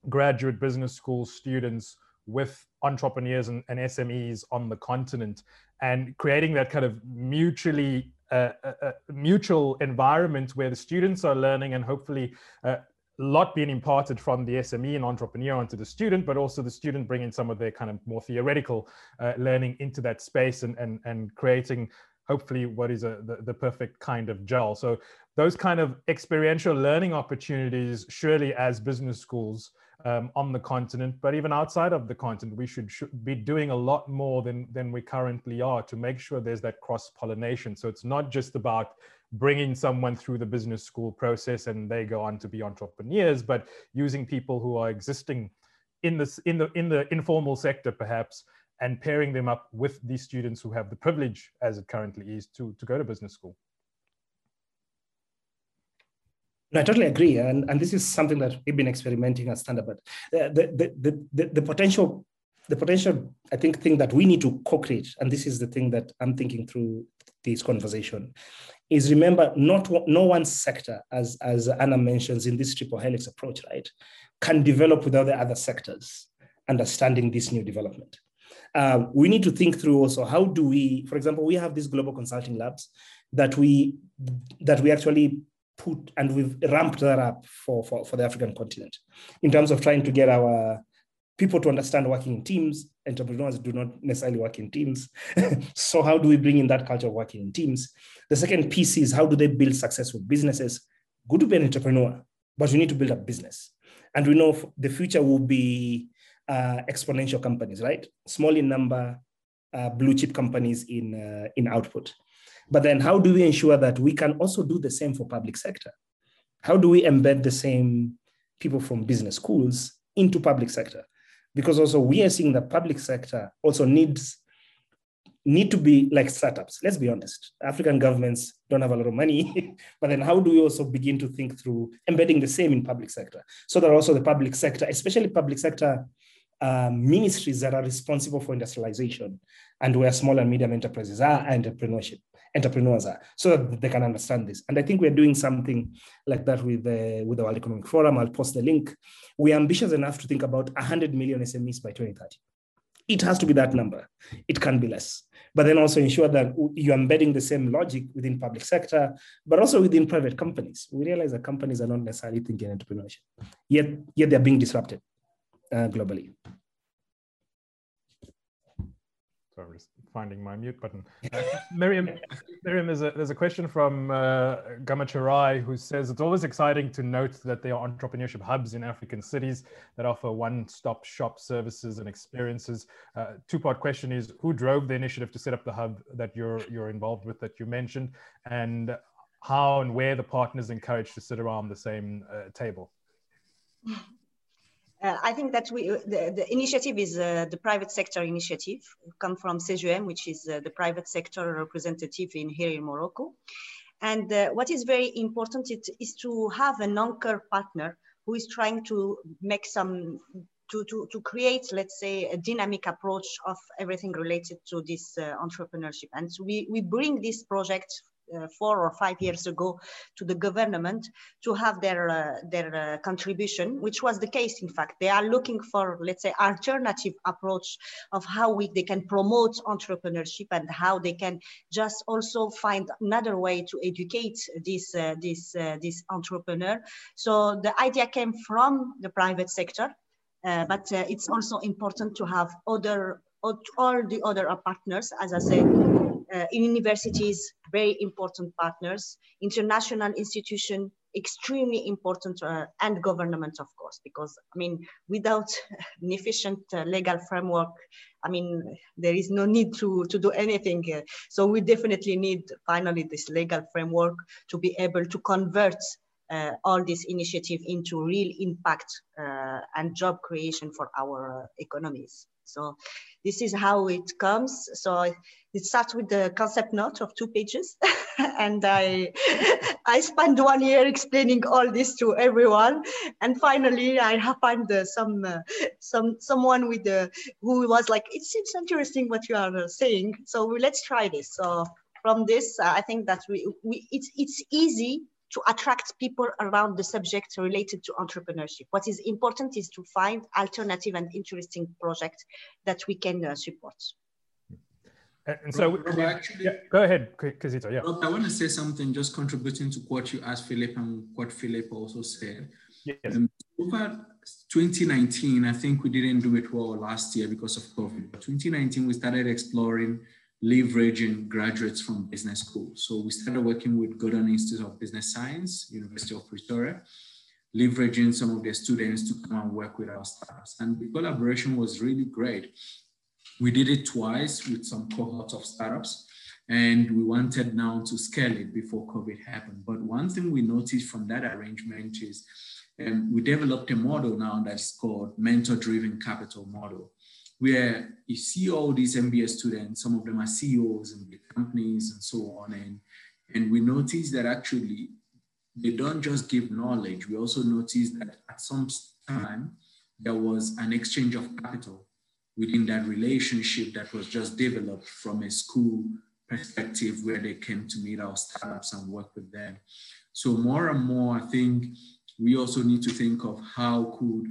graduate business school students with entrepreneurs and, and, SMEs on the continent and creating that kind of mutually uh, uh, uh, mutual environment where the students are learning and hopefully a uh, lot being imparted from the SME and entrepreneur onto the student, but also the student bringing some of their kind of more theoretical uh, learning into that space and, and, and creating hopefully what is a, the, the perfect kind of gel. So those kind of experiential learning opportunities, surely as business schools, um, on the continent, but even outside of the continent, we should, should, be doing a lot more than, than we currently are to make sure there's that cross pollination. So it's not just about bringing someone through the business school process and they go on to be entrepreneurs, but using people who are existing in this in the in the informal sector perhaps and pairing them up with these students who have the privilege as it currently is to, to go to business school. No, I totally agree, and and this is something that we've been experimenting at Standard. But the, the, the, the, the potential, the potential, I think, thing that we need to co-create, and this is the thing that I'm thinking through this conversation is remember not no one sector, as, as Anna mentions in this triple helix approach, right, can develop without the other sectors understanding this new development. Um, we need to think through also how do we, for example, we have these global consulting labs that we that we actually put and we've ramped that up for, for, for the African continent in terms of trying to get our people to understand working in teams. Entrepreneurs do not necessarily work in teams. so how do we bring in that culture of working in teams? The second piece is how do they build successful businesses? Good to be an entrepreneur, but you need to build a business. And we know the future will be uh, exponential companies, right? Small in number, uh, blue chip companies in, uh, in output. But then how do we ensure that we can also do the same for public sector? How do we embed the same people from business schools into public sector? Because also we are seeing that public sector also needs need to be like startups. Let's be honest. African governments don't have a lot of money, but then how do we also begin to think through embedding the same in public sector so that also the public sector, especially public sector um, ministries that are responsible for industrialization and where small and medium enterprises are entrepreneurship entrepreneurs are so that they can understand this. And i think we're doing something like that with the with the world economic forum. I'll post the link. We're ambitious enough to think about 100 million smes by 2030 it has to be that number. It can be less. But then also ensure that you're embedding the same logic within public sector but also within private companies. We realize that companies are not necessarily thinking entrepreneurship yet yet they're being disrupted uh, globally. Sorry, finding my mute button. Uh, Miriam, Miriam, there's a, there's a question from uh, Gamacharai who says it's always exciting to note that there are entrepreneurship hubs in African cities that offer one-stop shop services and experiences. Uh, two-part question is who drove the initiative to set up the hub that you're you're involved with that you mentioned, and how and where the partners encouraged to sit around the same uh, table. Uh, I think that we, the, the initiative is uh, the private sector initiative, come from CGEM, which is uh, the private sector representative in here in Morocco. And uh, what is very important it, is to have an anchor partner who is trying to make some, to, to, to create, let's say, a dynamic approach of everything related to this uh, entrepreneurship. And so we, we bring this project uh, four or five years ago to the government to have their uh, their uh, contribution, which was the case. In fact, they are looking for let's say alternative approach of how we they can promote entrepreneurship and how they can just also find another way to educate this uh, this uh, this entrepreneur. So the idea came from the private sector, but it's also important to have other all the other partners, as I said, uh, universities, very important partners, international institution, extremely important, uh, and government, of course, because I mean, without an efficient uh, legal framework, I mean, there is no need to, to do anything. So we definitely need finally this legal framework to be able to convert uh, all this initiative into real impact uh, and job creation for our uh, economies. So this is how it comes. So it starts with the concept note of two pages. and I, I spent one year explaining all this to everyone. And finally I found uh, some, uh, some, someone with the, who was like, it seems interesting what you are uh, saying. So let's try this. So from this, I think that we, we it's, it's easy to attract people around the subject related to entrepreneurship. What is important is to find alternative and interesting projects that we can uh, support. And so, Rob, actually, yeah, go ahead, Kizito. Yeah. Rob, I want to say something, just contributing to what you asked Philip and what Philip also said. Yes. Um, over 2019, I think we didn't do it well last year because of COVID. But 2019, we started exploring leveraging graduates from business school. So we started working with Gordon Institute of Business Science, University of Pretoria, leveraging some of their students to come and work with our startups. And the collaboration was really great. We did it twice with some cohorts of startups, and we wanted now to scale it before COVID happened. But one thing we noticed from that arrangement is um, we developed a model now that's called mentor-driven capital model where you see all these MBA students, some of them are CEOs in big companies and so on. And, and we notice that actually they don't just give knowledge. We also notice that at some time there was an exchange of capital within that relationship that was just developed from a school perspective where they came to meet our startups and work with them. So more and more, I think we also need to think of how could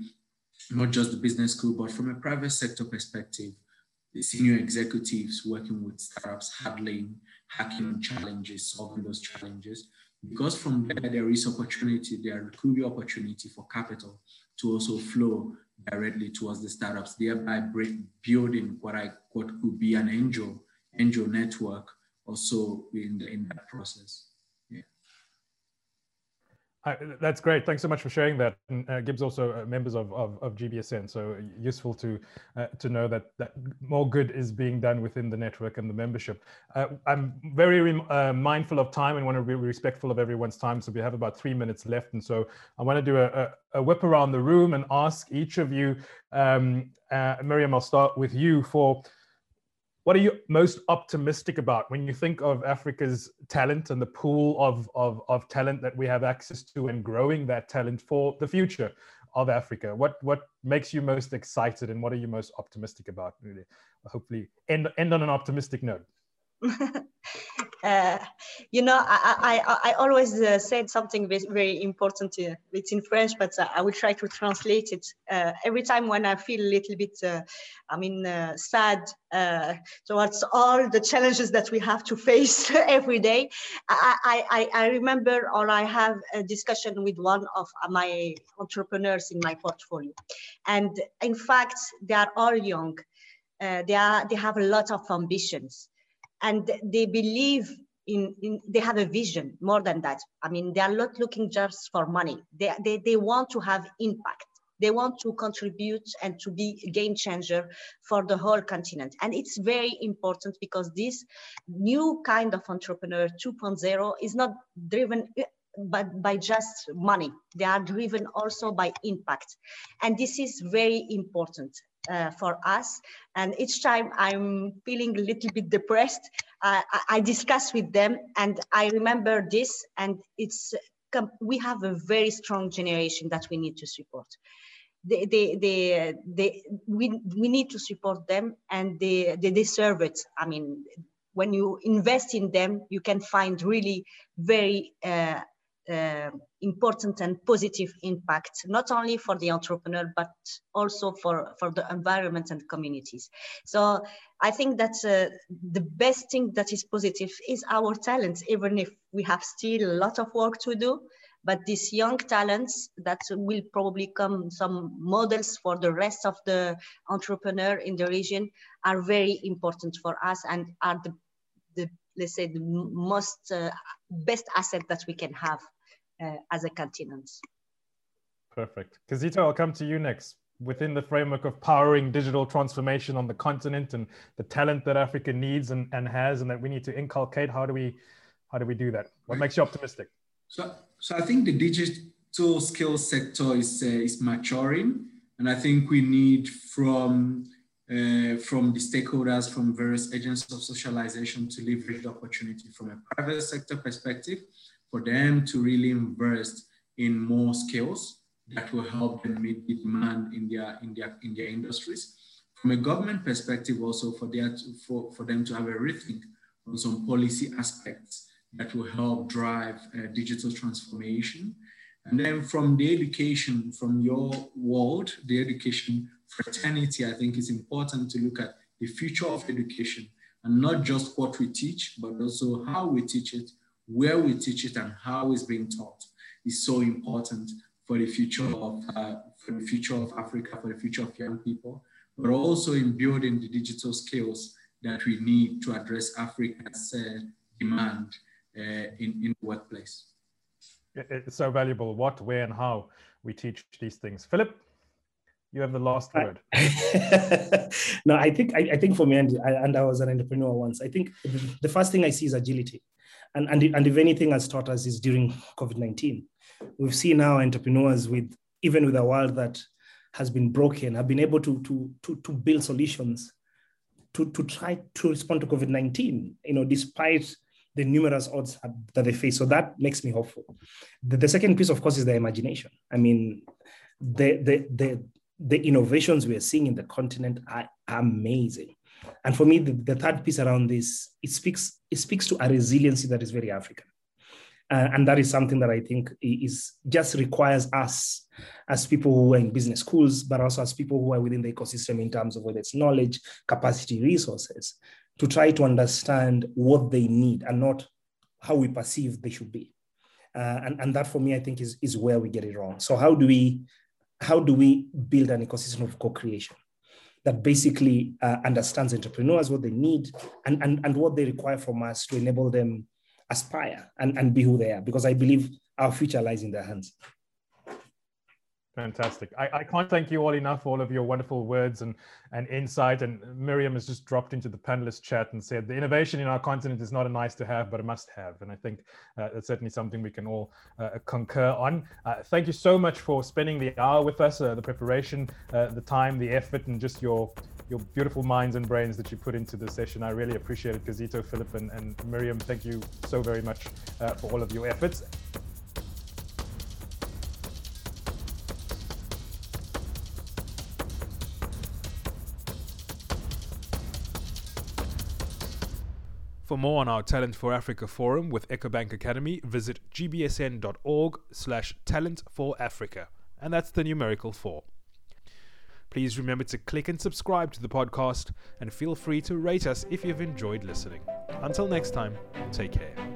not just the business school, but from a private sector perspective, the senior executives working with startups, handling, hacking challenges, solving those challenges. Because from there, there is opportunity, there could be opportunity for capital to also flow directly towards the startups, thereby building what I what could be an angel angel network also in the, in that process. I, that's great. Thanks so much for sharing that. And, uh, GIBS also uh, members of, of, of, GBSN, so useful to uh, to know that, that more good is being done within the network and the membership. Uh, I'm very uh, mindful of time and want to be respectful of everyone's time. So we have about three minutes left, and so I want to do a, a, a whip around the room and ask each of you. Um, uh, Miriam, I'll start with you for what are you most optimistic about when you think of Africa's talent and the pool of, of, of talent that we have access to and growing that talent for the future of Africa? What, what makes you most excited and what are you most optimistic about? Really? Hopefully end, end on an optimistic note. Uh, you know, I, I, I always uh, said something very important. Uh, it's in French, but uh, I will try to translate it. Uh, every time when I feel a little bit, I mean, sad towards all the challenges that we have to face every day, I, I, I remember or I have a discussion with one of my entrepreneurs in my portfolio. And in fact, they are all young. they, are, they have a lot of ambitions and they believe in, in, they have a vision more than that. I mean they are not looking just for money. They, they, they want to have impact. They want to contribute and to be a game changer for the whole continent. And it's very important because this new kind of entrepreneur 2.0 is not driven eh, but by just money. They are driven also by impact. And this is very important uh, for us. And each time I'm feeling a little bit depressed, uh, I, I, discuss with them and I remember this and it's, we have a very strong generation that we need to support. They, they, they, they, we, we need to support them and they, they deserve it. I mean, when you invest in them, you can find really very uh, uh, important and positive impact, not only for the entrepreneur, but also for, for the environment and communities. So I think that uh, the best thing that is positive is our talents, even if we have still a lot of work to do. But these young talents that will probably come some models for the rest of the entrepreneur in the region are very important for us and are the, the let's say the most uh, best asset that we can have as a continent. Perfect. Kizito, I'll come to you next. Within the framework of powering digital transformation on the continent and the talent that Africa needs and, and has and that we need to inculcate, how do we how do we do that? What makes you optimistic? So, so I think the digital skills sector is uh, is maturing, and I think we need from uh, from the stakeholders, from various agents of socialization to leverage the opportunity from a private sector perspective for them to really invest in more skills that will help them meet the demand in their in their in their industries. From a government perspective, also for their for, for them to have a rethink on some policy aspects that will help drive uh, digital transformation. And then from the education, from your world, the education fraternity, I think it's important to look at the future of education and not just what we teach, but also how we teach it where we teach it and how it's being taught is so important for the future of uh, for the future of Africa, for the future of young people, but also in building the digital skills that we need to address Africa's uh, demand uh, in, in the workplace. It's so valuable what, where, and how we teach these things. Philip, you have the last word. no, I think I, I, think for me, and I, and I was an entrepreneur once. I think the first thing I see is agility and, and, and if anything has taught us is during COVID-19. We've seen now entrepreneurs with, even with a world that has been broken, have been able to, to, to, to build solutions to, to try to respond to COVID-19, you know, despite the numerous odds that they face. So that makes me hopeful. The, the second piece, of course, is the imagination. I mean, the, the, the, the innovations we are seeing in the continent are amazing. And for me, the, the third piece around this, it speaks, it speaks to a resiliency that is very African. Uh, and that is something that I think is just requires us as people who are in business schools, but also as people who are within the ecosystem in terms of whether it's knowledge, capacity, resources, to try to understand what they need and not how we perceive they should be. Uh, and, and that for me, I think is, is where we get it wrong. So how do we how do we build an ecosystem of co-creation that basically uh, understands entrepreneurs, what they need, and, and, and what they require from us to enable them aspire and, and be who they are? Because I believe our future lies in their hands. Fantastic. I, I can't thank you all enough for all of your wonderful words and, and insight. And Miriam has just dropped into the panelist chat and said the innovation in our continent is not a nice to have, but a must have. And I think uh, that's certainly something we can all uh, concur on. Uh, thank you so much for spending the hour with us, uh, the preparation, uh, the time, the effort, and just your your beautiful minds and brains that you put into the session. I really appreciate it, Kizito, Philip, and, and Miriam. Thank you so very much uh, for all of your efforts. For more on our Talent for Africa forum with Ecobank Academy, visit gbsn.org slash talent for Africa. And that's the numerical 4. Please remember to click and subscribe to the podcast and feel free to rate us if you've enjoyed listening. Until next time, take care.